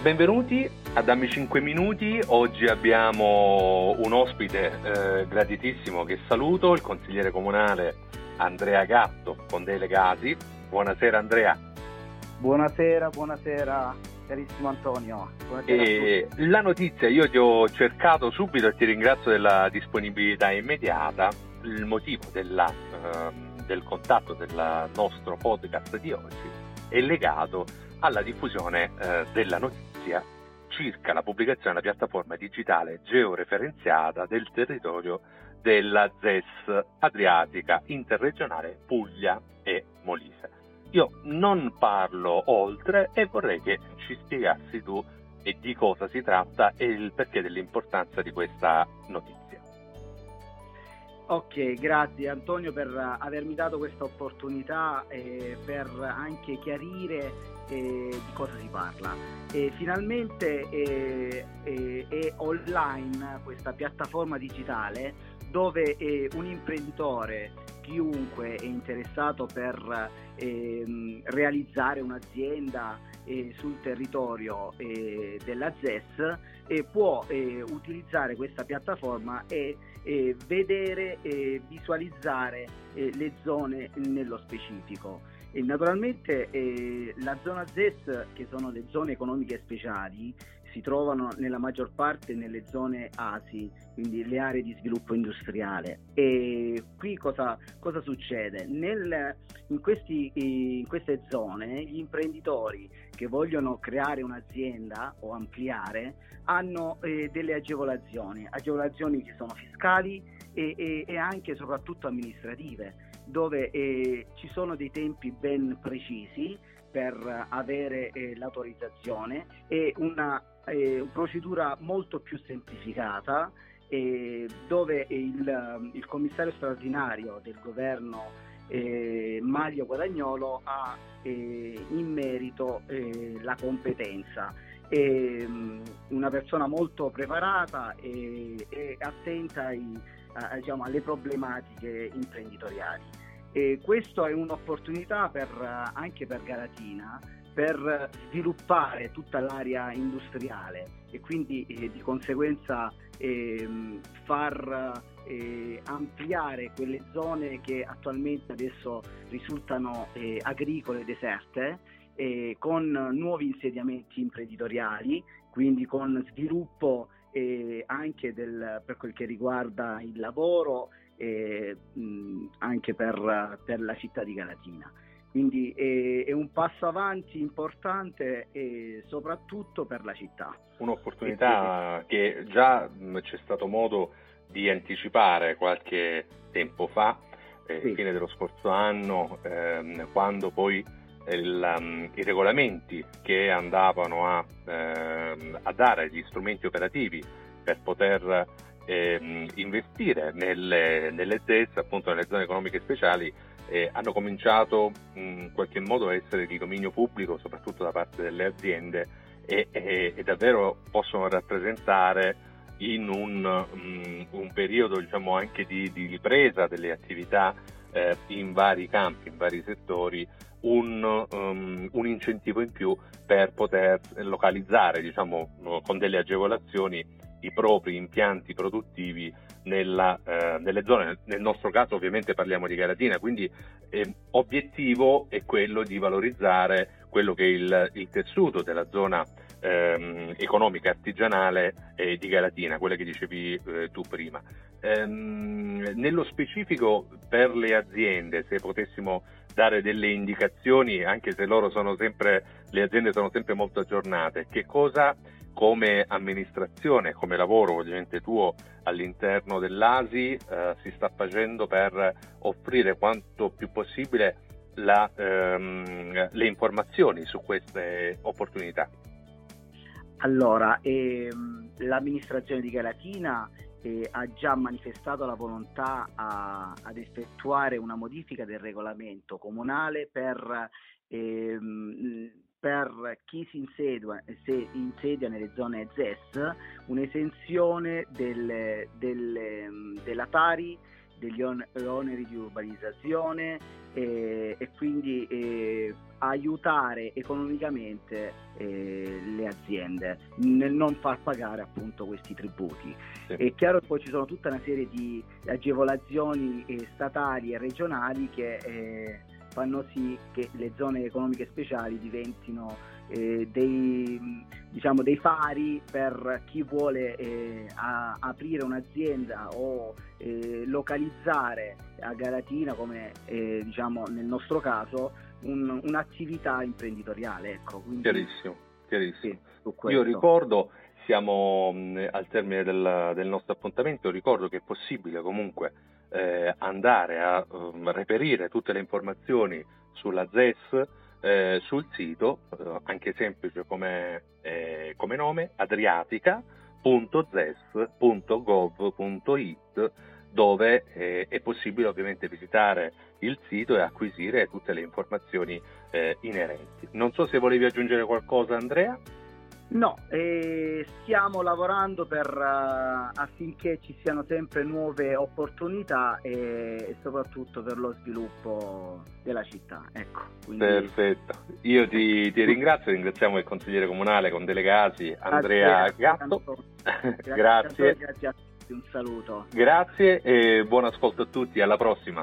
Benvenuti a Dammi 5 Minuti, oggi abbiamo un ospite eh, graditissimo che saluto, il consigliere comunale Andrea Gatto con dei legati. Buonasera Andrea. Buonasera, buonasera carissimo Antonio. Buonasera la notizia, io ti ho cercato subito e ti ringrazio della disponibilità immediata, il motivo della, uh, del contatto del nostro podcast di oggi è legato alla diffusione uh, della notizia circa la pubblicazione della piattaforma digitale georeferenziata del territorio della ZES Adriatica Interregionale Puglia e Molise. Io non parlo oltre e vorrei che ci spiegassi tu e di cosa si tratta e il perché dell'importanza di questa notizia. Ok, grazie Antonio per avermi dato questa opportunità e per anche chiarire eh, di cosa si parla. E finalmente eh, eh, è online questa piattaforma digitale dove eh, un imprenditore, chiunque è interessato per ehm, realizzare un'azienda eh, sul territorio eh, della ZES può eh, utilizzare questa piattaforma e vedere e visualizzare eh, le zone nello specifico. E naturalmente la zona ZES, che sono le zone economiche speciali, si trovano nella maggior parte nelle zone ASI, quindi le aree di sviluppo industriale. E qui cosa, cosa succede? Nel, in, questi, in, queste zone gli imprenditori che vogliono creare un'azienda o ampliare hanno eh, delle agevolazioni, agevolazioni che sono fiscali e, e, e anche e soprattutto amministrative dove eh, ci sono dei tempi ben precisi per avere eh, l'autorizzazione e una eh, procedura molto più semplificata eh, dove il, il, commissario straordinario del governo eh, Mario Guadagnolo ha eh, in merito la competenza. È mm, una persona molto preparata e, e attenta ai, a, diciamo, alle problematiche imprenditoriali. E questa è un'opportunità per, anche per Galatina per sviluppare tutta l'area industriale e quindi eh, di conseguenza eh, far eh, ampliare quelle zone che attualmente adesso risultano eh, agricole deserte eh, con nuovi insediamenti imprenditoriali, quindi con sviluppo eh, anche del, per quel che riguarda il lavoro e mh, anche per, per la città di Galatina. Quindi è, è, un passo avanti importante e soprattutto per la città. Un'opportunità che già c'è stato modo di anticipare qualche tempo fa, eh, sì. fine dello scorso anno, ehm, quando poi il, um, i regolamenti che andavano a, ehm, a, dare gli strumenti operativi per poter ehm, investire nelle, nelle ZES, appunto nelle zone economiche speciali, eh, hanno cominciato in qualche modo a essere di dominio pubblico, soprattutto da parte delle aziende, e, e, e davvero possono rappresentare in un, um, un periodo diciamo, anche di, di, ripresa delle attività eh, in vari campi, in vari settori, un, um, un, incentivo in più per poter localizzare diciamo, con delle agevolazioni i propri impianti produttivi nella, eh, nelle zone, nel nostro caso ovviamente parliamo di Galatina, quindi eh, obiettivo è quello di valorizzare quello che è il, il tessuto della zona ehm, economica artigianale eh, di Galatina, quella che dicevi eh, tu prima. Ehm, nello specifico per le aziende, se potessimo dare delle indicazioni, anche se loro sono sempre, le aziende sono sempre molto aggiornate, che cosa come amministrazione, come lavoro ovviamente tuo all'interno dell'ASI eh, si sta facendo per offrire quanto più possibile la, ehm, le informazioni su queste opportunità? Allora, ehm, l'amministrazione di Galatina eh, ha già manifestato la volontà a, ad effettuare una modifica del regolamento comunale per ehm, per chi si insedia, se insedia nelle zone ZES un'esenzione delle, delle, della Tari degli on- oneri di urbanizzazione eh, e quindi eh, aiutare economicamente eh, le aziende nel non far pagare appunto questi tributi. Sì. È chiaro che poi ci sono tutta una serie di agevolazioni eh, statali e regionali che eh, fanno sì che le zone economiche speciali diventino eh, dei, diciamo, dei, fari per chi vuole eh, a, aprire un'azienda o eh, localizzare a Galatina, come eh, diciamo nel nostro caso, un, un'attività imprenditoriale. Ecco. Quindi, chiarissimo, chiarissimo. Sì, Io ricordo, siamo mh, al termine del, del, nostro appuntamento, ricordo che è possibile comunque eh, andare a um, reperire tutte le informazioni sulla ZES eh, sul sito, eh, anche semplice come, eh, come nome, adriatica.zes.gov.it dove eh, è possibile ovviamente visitare il sito e acquisire tutte le informazioni eh, inerenti. Non so se volevi aggiungere qualcosa Andrea. No, eh, stiamo lavorando per, uh, affinché ci siano sempre nuove opportunità e, e, soprattutto per lo sviluppo della città. Ecco, quindi... Perfetto, io ti, ti, ringrazio, ringraziamo il consigliere comunale con delegati Andrea Gatto. Grazie. grazie. grazie a tutti, un saluto. Grazie e buon ascolto a tutti, alla prossima.